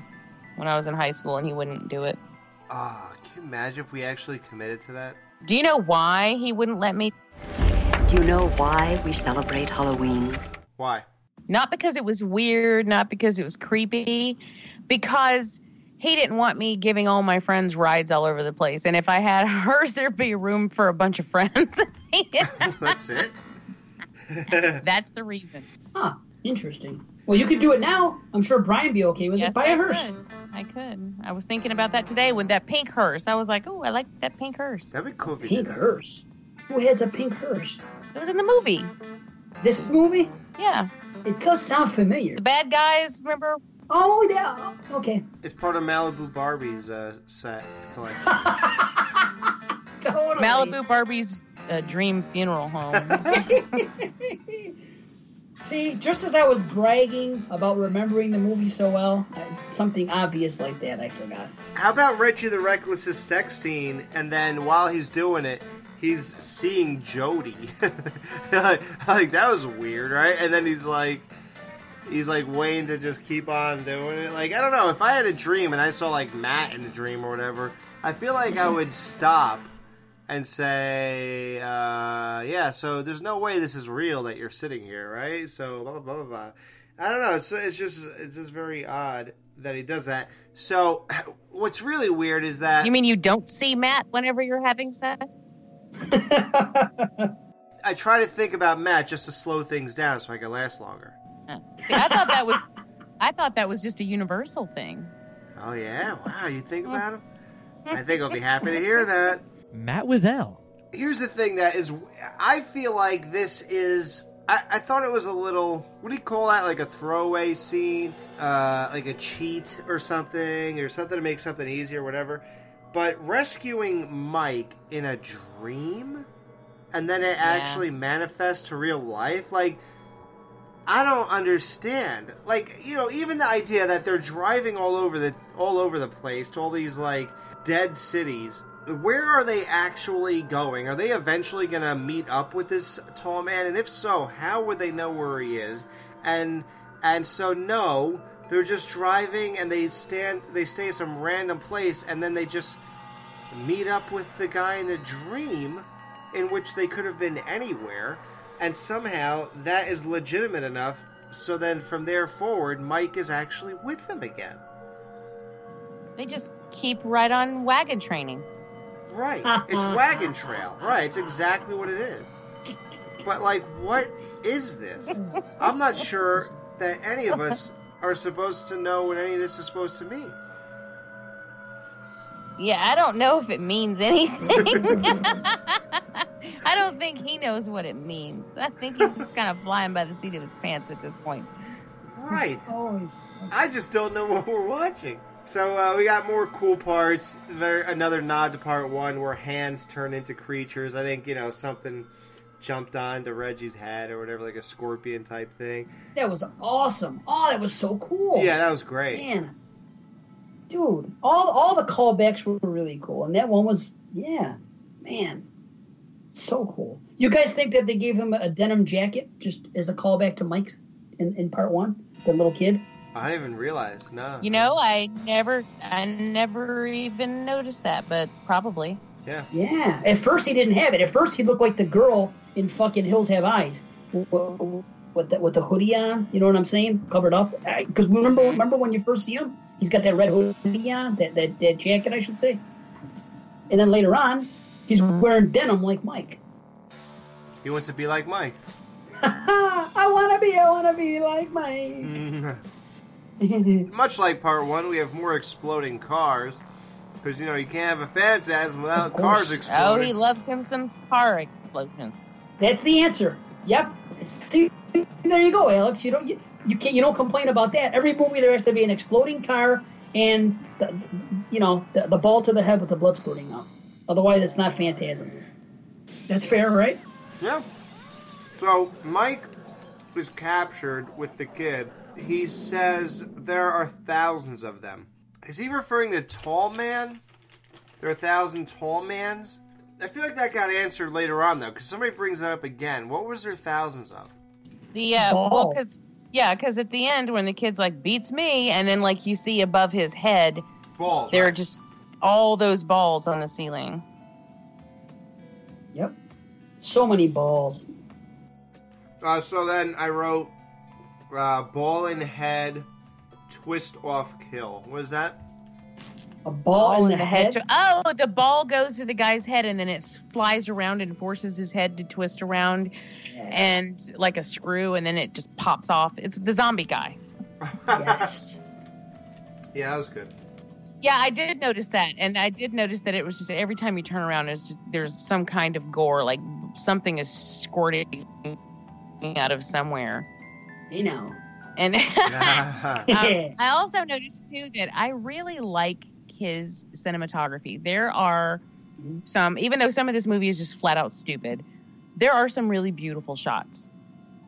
when I was in high school, and he wouldn't do it. Ah, can you imagine if we actually committed to that? Do you know why he wouldn't let me? Do you know why we celebrate Halloween? Why? Not because it was weird, not because it was creepy, because he didn't want me giving all my friends rides all over the place. And if I had a hearse, there'd be room for a bunch of friends. That's it. That's the reason. Huh. Interesting. Well, you could do it now. I'm sure Brian would be okay with Yes, it. Buy I a hearse. could. I could. I was thinking about that today with that pink hearse. I was like, oh, I like that pink hearse. That'd be cool if Pink did hearse. Who has a pink hearse? It was in the movie. This movie? Yeah. It does sound familiar. The bad guys, remember? Oh yeah. Okay. It's part of Malibu Barbie's uh, set collection. Totally. Malibu Barbie's uh, dream funeral home. See, just as I was bragging about remembering the movie so well, something obvious like that I forgot. How about Reggie the Reckless's sex scene, and then while he's doing it, he's seeing Jody. like, like, that was weird, right? And then he's like, he's like waiting to just keep on doing it. Like I don't know, if I had a dream and I saw like Matt in the dream or whatever, I feel like I would stop and say, uh, yeah. So there's no way this is real that you're sitting here, right? So blah blah blah blah. I don't know. It's it's just it's just very odd that he does that. So what's really weird is that you mean you don't see Matt whenever you're having sex? I try to think about Matt just to slow things down so I can last longer. See, I thought that was, I thought that was just a universal thing. Oh yeah, wow! You think about him? I think I'll be happy to hear that. Matt Wizzell. Here's the thing that is, I feel like this is. I, I thought it was a little. What do you call that? Like a throwaway scene, uh, like a cheat or something, or something to make something easier, whatever. But rescuing Mike in a dream, and then it actually manifests to real life, like. I don't understand. Like, you know, even the idea that they're driving all over the all over the place to all these like dead cities. Where are they actually going? Are they eventually going to meet up with this tall man? And if so, how would they know where he is? And and so no, they're just driving and they stand they stay at some random place and then they just meet up with the guy in the dream in which they could have been anywhere and somehow that is legitimate enough so then from there forward mike is actually with them again. They just keep right on wagon training. right. It's wagon trail. Right it's exactly what it is. But like what is this? I'm not sure that any of us are supposed to know what any of this is supposed to mean Yeah, I don't know if it means anything. I don't think he knows what it means. I think he's just kind of flying by the seat of his pants at this point. right i just don't know what we're watching So uh, we got more cool parts. There, another nod to part one where hands turn into creatures. I think you know something jumped onto Reggie's head or whatever, like a scorpion type thing. That was awesome. Oh, that was so cool. Yeah, that was great. Man, dude, all all the callbacks were really cool, and that one was yeah, man, so cool. You guys think that they gave him a denim jacket just as a callback to Mike's in, in part one, the little kid? I didn't even realize. No. You know, I never, I never even noticed that, but probably. Yeah. Yeah. At first he didn't have it. At first he looked like the girl in fucking Hills Have Eyes. With the, with the hoodie on, you know what I'm saying? Covered up. Because remember, remember when you first see him, he's got that red hoodie on, that, that that jacket, I should say. And then later on, he's wearing denim like Mike. He wants to be like Mike. I want to be, I want to be like Mike. Mm-hmm. Much like part one, we have more exploding cars. Because, you know, you can't have a phantasm without cars exploding. Oh, he loves him some car explosions. That's the answer. Yep. See, there you go, Alex. You don't you, you can't you don't complain about that. Every movie there has to be an exploding car and the, you know the, the ball to the head with the blood spurting out. Otherwise, it's not phantasm. That's fair, right? Yeah. So Mike is captured with the kid. He says there are thousands of them. Is he referring to tall man? There are a thousand tall mans? I feel like that got answered later on though, because somebody brings that up again. What was there thousands of? The uh, well, because yeah, because at the end when the kid's like beats me, and then like you see above his head, balls. There are just all those balls on the ceiling. Yep. So many balls. Uh, so then I wrote uh, ball in head, twist off kill. What is that? A ball, in the, head. to- oh, the ball goes to the guy's head and then it flies around and forces his head to twist around, and like a screw, and then it just pops off. It's the zombie guy. yes. Yeah, that was good. Yeah, I did notice that, and I did notice that it was just every time you turn around, it's just there's some kind of gore, like something is squirting out of somewhere. You know. And um, I also noticed too that I really like his cinematography. There are some, even though some of this movie is just flat out stupid, there are some really beautiful shots.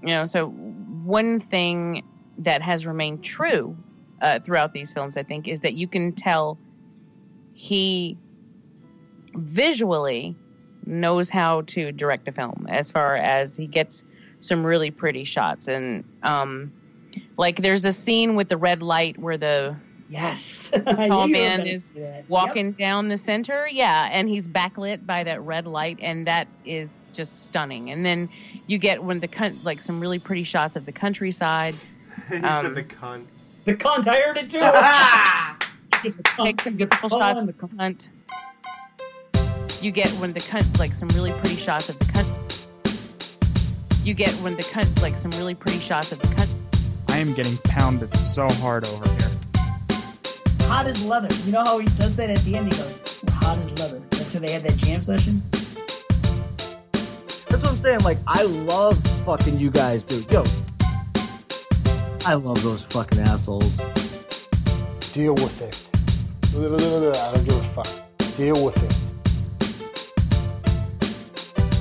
You know, so one thing that has remained true uh, throughout these films, I think, is that you can tell he visually knows how to direct a film as far as he gets some really pretty shots and um like there's a scene with the red light where the yes. Tall knew you were man is say that. walking down the center. Yeah and he's backlit by that red light and that is just stunning. And then you get when the cunt like some really pretty shots of the countryside. You Um, said the cunt. The cunt, I heard it too. take some beautiful shots of the cunt. You get when the cunt like some really pretty shots of the cunt. You get when the cunt like some really pretty shots of the cunt. I am getting pounded so hard over here. Hot as leather. You know how he says that at the end? He goes, hot as leather. After they had that jam session. That's what I'm saying. Like, I love fucking you guys, dude. Yo, I love those fucking assholes. Deal with it. I don't give a fuck. Deal with it.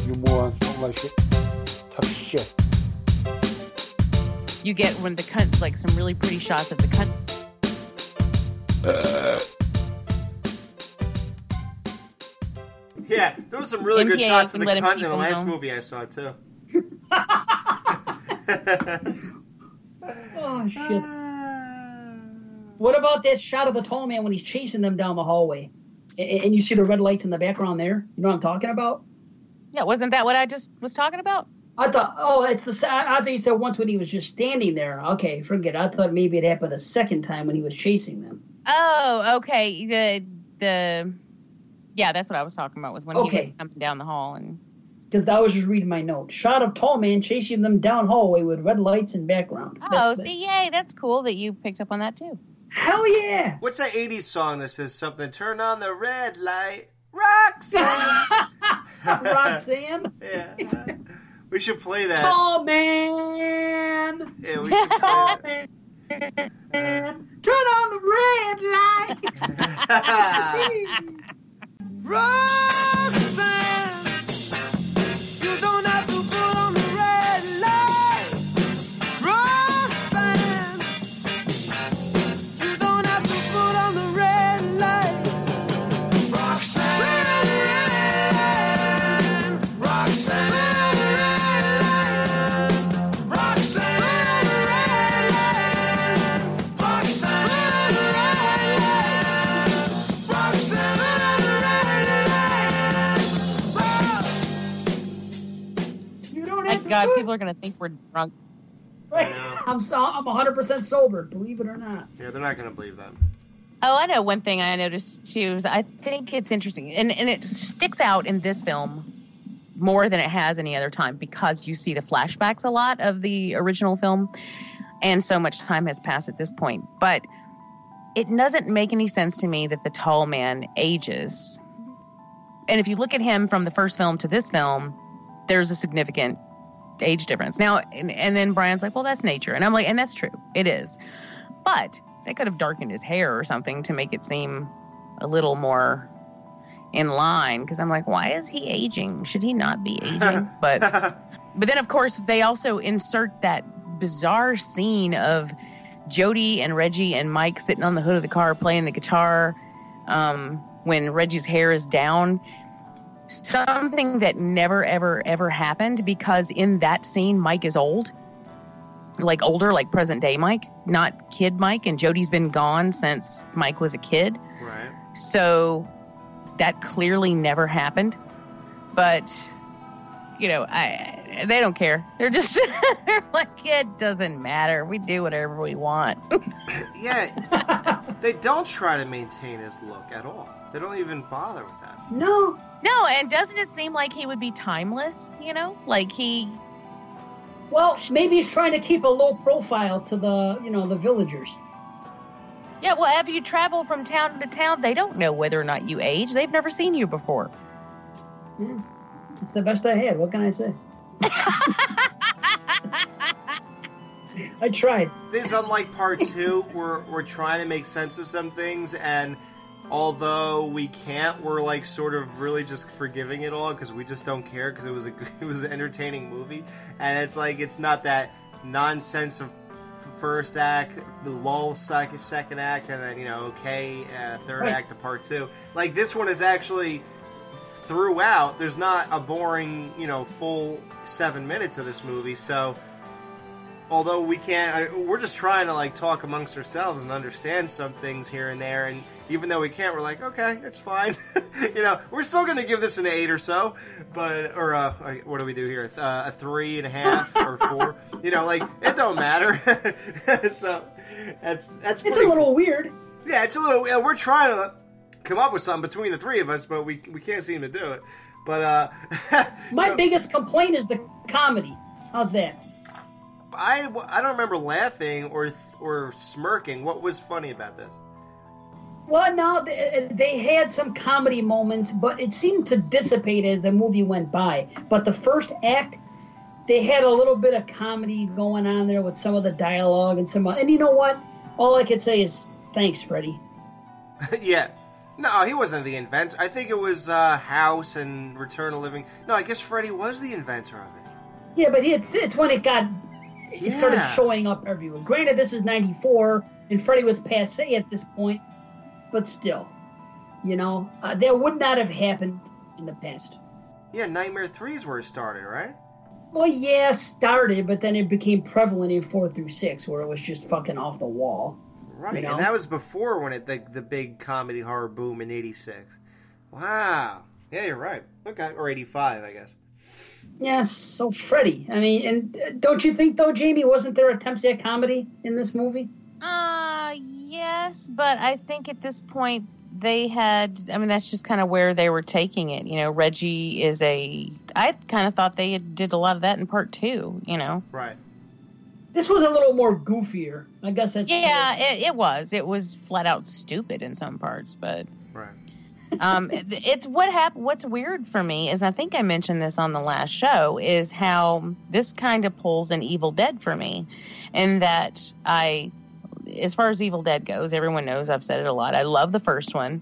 You morons don't like it. Tough shit. you get when the cunt like some really pretty shots of the cunt Uh, yeah, there was some really good shots of the let cunt in the last home. movie I saw too. Oh shit. What about that shot of the tall man when he's chasing them down the hallway, and, and you see the red lights in the background there? You know what I'm talking about? yeah wasn't that what i just was talking about I thought, oh, it's the. sa- I thought you said once when he was just standing there. Okay, forget. it. I thought maybe it happened a second time when he was chasing them. Oh okay the the yeah that's what i was talking about was when he was coming down the hall and Because I was just reading my note. Shot of tall man chasing them down hallway with red lights in background. oh That's- see yay that's cool that you picked up on that too Hell yeah! What's that '80s song that says something? Turn on the red light, Roxanne. Roxanne. yeah, we should play that. Tall man. Yeah, we should play Tall that. man. Uh, Turn on the red lights. Roxanne, to God, put- people are gonna think we're drunk. Right. I'm so, I'm 100% sober, believe it or not. Yeah, they're not gonna believe that. Oh, I know one thing I noticed too is I think it's interesting, and and it sticks out in this film more than it has any other time because you see the flashbacks a lot of the original film, and so much time has passed at this point. But it doesn't make any sense to me that the tall man ages. And if you look at him from the first film to this film, there's a significant age difference. Now, and, and then Brian's like, well, that's nature. And I'm like, and that's true. It is. But they could have darkened his hair or something to make it seem a little more in line. Because I'm like, why is he aging? Should he not be aging? but but then of course they also insert that bizarre scene of Jody and Reggie and Mike sitting on the hood of the car playing the guitar um, when Reggie's hair is down. Something that never, ever, ever happened because in that scene, Mike is old, like older, like present day Mike, not kid Mike. And Jody's been gone since Mike was a kid. Right. So that clearly never happened. But you know, I they don't care. They're just they're like it doesn't matter. We do whatever we want. Yeah, they don't try to maintain his look at all. They don't even bother with that. No. No, and doesn't it seem like he would be timeless, you know? Like he Well, maybe he's trying to keep a low profile to the, you know, the villagers. Yeah, well, if you travel from town to town, they don't know whether or not you age. They've never seen you before. Yeah. It's the best I had. What can I say? I tried. This is unlike part two, where we're trying to make sense of some things, and although we can't, we're like sort of really just forgiving it all because we just don't care because it was a it was an entertaining movie, and it's like it's not that nonsense of first act, the lull second second act, and then you know okay uh, third Right. act of part two. Like this one is actually throughout. There's not a boring you know full seven minutes of this movie, so although we can't I, we're just trying to like talk amongst ourselves and understand some things here and there and even though we can't we're like okay it's fine you know we're still going to give this an eight or so but or uh what do we do here uh, a three and a half or four you know like it don't matter so that's that's It's a little weird. yeah it's a little yeah, we're trying to come up with something between the three of us but we we can't seem to do it but uh My biggest complaint is the comedy. How's that? I, I don't remember laughing or or smirking. What was funny about this? Well, no, they, they had some comedy moments, but it seemed to dissipate as the movie went by. But the first act, they had a little bit of comedy going on there with some of the dialogue and some. And you know what? All I could say is thanks, Freddie. yeah. No, he wasn't the inventor. I think it was uh, House and Return of Living. No, I guess Freddy was the inventor of it. Yeah, but it, it's when it got. It started showing up everywhere. Granted, this is '94, and Freddie was passe at this point, but still, you know, uh, that would not have happened in the past. Yeah, Nightmare 3 is where it started, right? Well, yeah, started, but then it became prevalent in four through six, where it was just fucking off the wall. Right, You know? and that was before when it the, the big comedy horror boom in '86. Wow. Yeah, you're right. Okay, or '85, I guess. Yes, so Freddy. I mean, and uh, don't you think though, Jamie, wasn't there attempts at comedy in this movie? Uh, yes, but I think at this point they had. I mean, that's just kind of where they were taking it. You know, Reggie is a. I kind of thought they had- did a lot of that in part two. You know. Right. This was a little more goofier. I guess that's Yeah, it, it was. It was flat out stupid in some parts, but Right. um, it- it's what happened. What's weird for me is I think I mentioned this on the last show is how this kind of pulls an Evil Dead for me, in that I as far as Evil Dead goes, everyone knows I've said it a lot. I love the first one.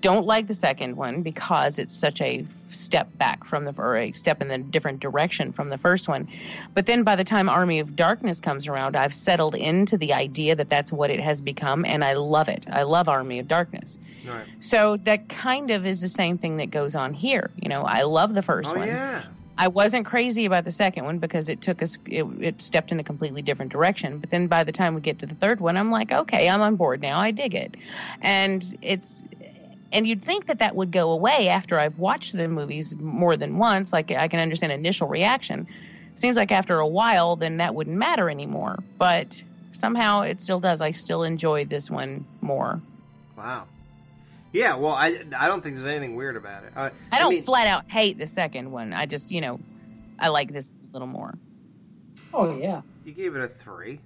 Don't like the second one because it's such a step back from the or a step in a different direction from the first one. But then by the time Army of Darkness comes around, I've settled into the idea that that's what it has become, and I love it. I love Army of Darkness. Right. So that kind of is the same thing that goes on here. You know, I love the first Oh one. yeah. I wasn't crazy about the second one because it took us it, it stepped in a completely different direction. But then by the time we get to the third one, I'm like, okay, I'm on board now. I dig it, and it's and you'd think that that would go away after I've watched the movies more than once. Like I can understand initial reaction. Seems like after a while, then that wouldn't matter anymore. But somehow it still does. I still enjoy this one more. Wow. Yeah. Well, I I don't think there's anything weird about it. Uh, I don't mean, flat out hate the second one. I just you know, I like this a little more. Oh yeah. you gave it a three.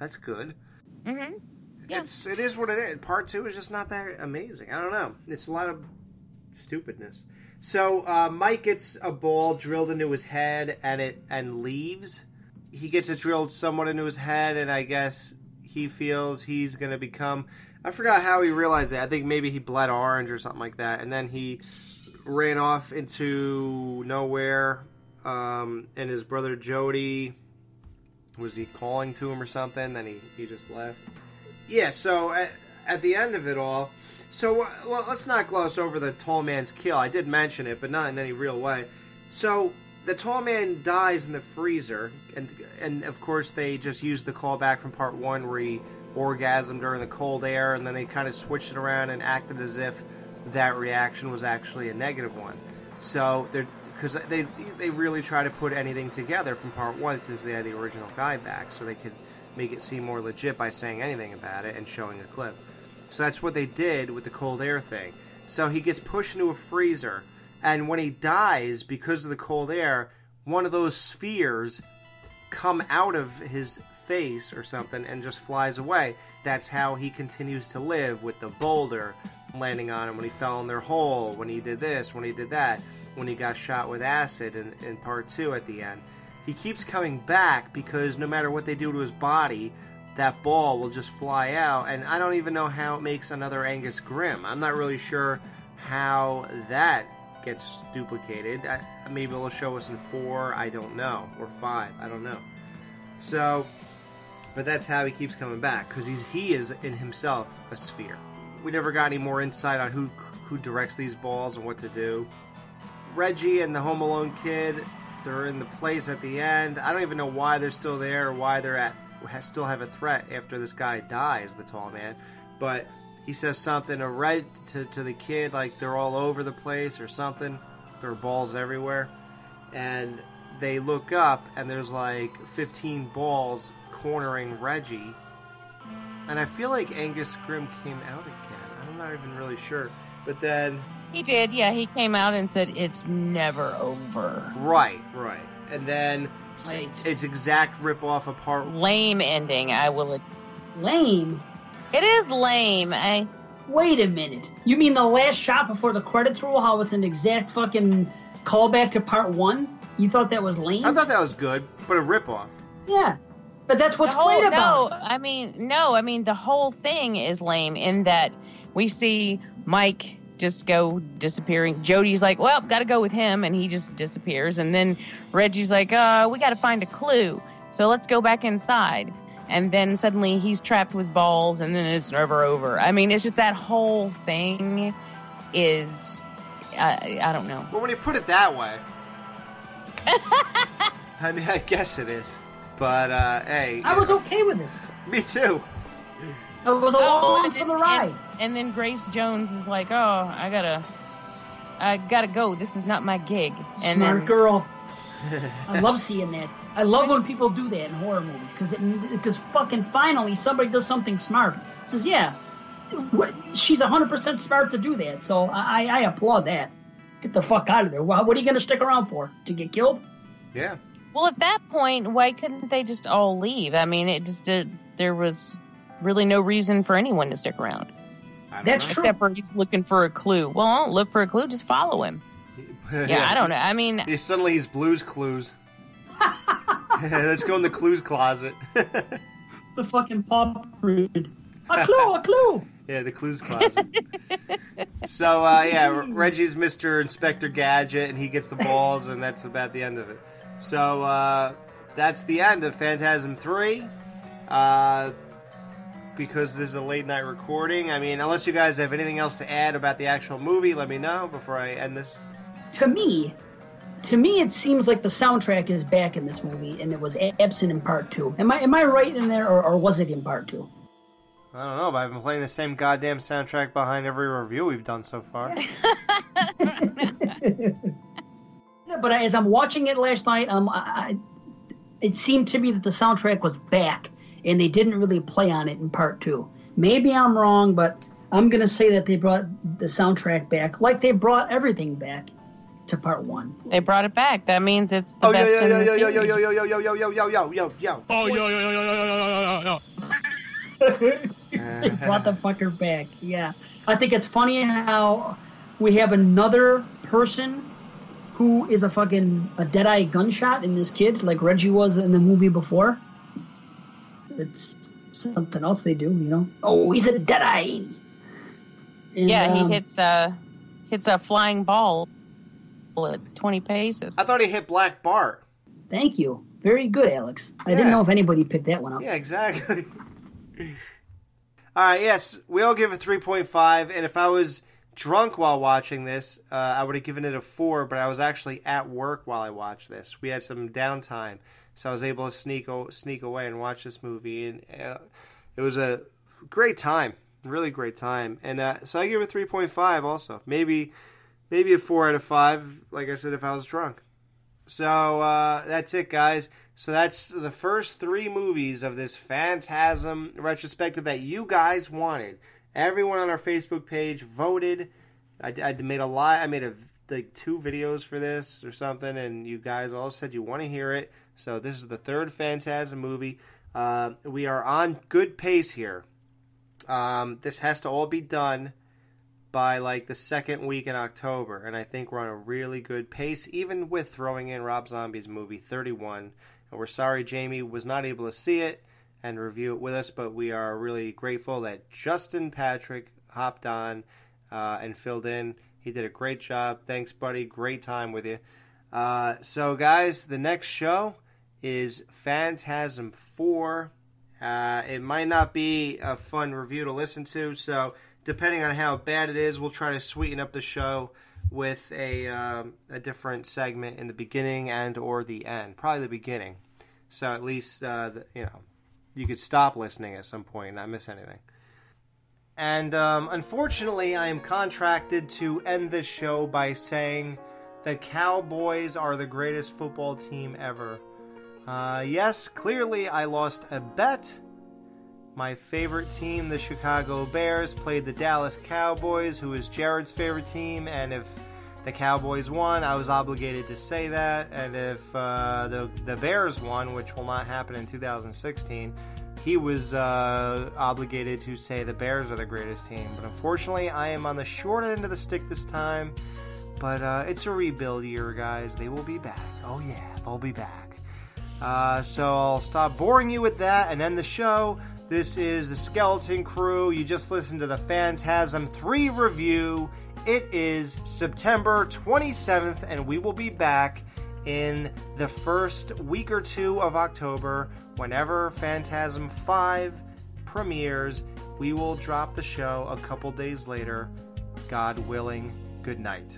That's good. Mm-hmm. It's it is what it is. Part two is just not that amazing. I don't know. It's a lot of stupidness. So uh, Mike gets a ball drilled into his head and it and leaves. He gets it drilled somewhat into his head, and I guess he feels he's going to become. I forgot how he realized it. I think maybe he bled orange or something like that, and then he ran off into nowhere. Um, and his brother Jody was he calling to him or something? Then he, he just left. Yeah, so at, at the end of it all, so uh, well, let's not gloss over the tall man's kill. I did mention it, but not in any real way. So the tall man dies in the freezer, and and of course they just use the callback from part one where he orgasmed during the cold air, and then they kind of switched it around and acted as if that reaction was actually a negative one. So they're because they they really try to put anything together from part one since they had the original guy back, so they could make it seem more legit by saying anything about it and showing a clip. So that's what they did with the cold air thing. So he gets pushed into a freezer, and when he dies because of the cold air, one of those spheres come out of his face or something and just flies away. That's how he continues to live with the boulder landing on him when he fell in their hole, when he did this, when he did that, when he got shot with acid in, in part two at the end. He keeps coming back because no matter what they do to his body, that ball will just fly out. And I don't even know how it makes another Angus Scrimm. I'm not really sure how that gets duplicated. I, maybe it'll show us in four. I don't know, or five. I don't know. So, but that's how he keeps coming back because he's he is in himself a sphere. We never got any more insight on who who directs these balls and what to do. Reggie and the Home Alone kid, they're in the place at the end. I don't even know why they're still there or why they're at still have a threat after this guy dies, the tall man. But he says something to Red to, to the kid like they're all over the place or something. There are balls everywhere, and they look up and there's like 15 balls cornering Reggie. And I feel like Angus Scrimm came out again. I'm not even really sure. But then He did, yeah. He came out and said it's never over. Right, right. And then s- Right. it's exact rip off of part Lame ending. I will. Lame. It is lame. I. Wait a minute. You mean the last shot before the credits roll? How it's an exact fucking callback to part one? You thought that was lame? I thought that was good, but a rip off. yeah, but that's what's the whole, great about no, it. I mean, no, I mean the whole thing is lame in that we see Mike just go disappearing. Jody's like, "Well, got to go with him," and he just disappears. And then Reggie's like, "Uh, we got to find a clue, so let's go back inside." And then suddenly he's trapped with balls, and then it's never over. I mean, it's just that whole thing is, I, I don't know. Well, when you put it that way, I mean, I guess it is. But uh, hey, I was okay with it. me too. I was Oh, along and for then- the ride. And, and then Grace Jones is like, "Oh, I gotta, I gotta go. This is not my gig." And Smart then, girl. I love seeing that. I love when people do that in horror movies because because fucking finally somebody does something smart. Says yeah, what- she's hundred percent smart to do that. So I I applaud that. Get the fuck out of there. What what are you gonna stick around for? To get killed? Yeah. Well, at that point, why couldn't they just all leave? I mean, it just did. There was really no reason for anyone to stick around. That's true. Except for he's looking for a clue. Well, don't look for a clue. Just follow him. Yeah, I don't know. I mean, He suddenly he's Blue's Clues. Let's go in the Clues closet. the fucking pop print. A clue, a clue. Yeah, the clues closet. so uh, yeah, Reggie's Mr. Inspector Gadget, and he gets the balls, and that's about the end of it. So uh, that's the end of Phantasm Three. Uh, because this is a late night recording. I mean, unless you guys have anything else to add about the actual movie, let me know before I end this. To me, to me, it seems like the soundtrack is back in this movie, and it was absent in part two. Am I am I right in there, or, or was it in part two? I don't know, but I've been playing the same goddamn soundtrack behind every review we've done so far. Yeah, but as I'm watching it last night, um, I, I, it seemed to me that the soundtrack was back, and they didn't really play on it in part two. Maybe I'm wrong, but I'm gonna say that they brought the soundtrack back, like they brought everything back to part one. They brought it back. That means it's the Oh yo best yo in yo the yo yo series. yo yo yo yo yo yo yo yo yo yo. Oh, yo, yo, yo, yo, yo, yo, yo, yo, yo. they brought the fucker back. Yeah, I think it's funny how we have another person who is a fucking a dead-eye gunshot in this kid, like Reggie was in the movie before. It's something else they do, you know. Oh, he's a dead-eye. And, yeah, um, he hits a hits a flying ball at 20 paces. I thought he hit Black Bart. Thank you. Very good, Alex. I didn't know if anybody picked that one up. Yeah, exactly. all right, yes, we all give a 3.5, and if I was drunk while watching this, uh, I would have given it a 4, but I was actually at work while I watched this. We had some downtime, so I was able to sneak o- sneak away and watch this movie, and uh, it was a great time, really great time. And uh, so I give it 3.5 also. Maybe maybe a 4 out of 5, like I said, if I was drunk. So uh, that's it, guys. So that's the first three movies of this Phantasm retrospective that you guys wanted. Everyone on our Facebook page voted. I, I made a lot. I made a like two videos for this or something, and you guys all said you want to hear it. So this is the third Phantasm movie. Uh, we are on good pace here. Um, this has to all be done by like the second week in October, and I think we're on a really good pace, even with throwing in Rob Zombie's movie 31. And we're sorry Jamie was not able to see it and review it with us, but we are really grateful that Justin Patrick hopped on uh, and filled in. He did a great job. Thanks, buddy. Great time with you. Uh, so, guys, the next show is Phantasm 4. Uh, it might not be a fun review to listen to, so depending on how bad it is, we'll try to sweeten up the show with a um, a different segment in the beginning and or the end. Probably the beginning, so at least uh, the, you know you could stop listening at some point and not miss anything. And um, unfortunately, I am contracted to end this show by saying the Cowboys are the greatest football team ever. Uh, yes, clearly I lost a bet. My favorite team, the Chicago Bears, played the Dallas Cowboys, who is Jared's favorite team, and if the Cowboys won, I was obligated to say that, and if uh, the the Bears won, which will not happen in 2016, he was uh, obligated to say the Bears are the greatest team. But unfortunately, I am on the short end of the stick this time. But uh, it's a rebuild year, guys. They will be back. Oh yeah, they'll be back. Uh, so I'll stop boring you with that and end the show. This is the Skeleton Crew. You just listened to the Phantasm 3 review. It is September 27th, and we will be back in the first week or two of October. Whenever Phantasm 5 premieres, we will drop the show a couple days later. God willing, good night.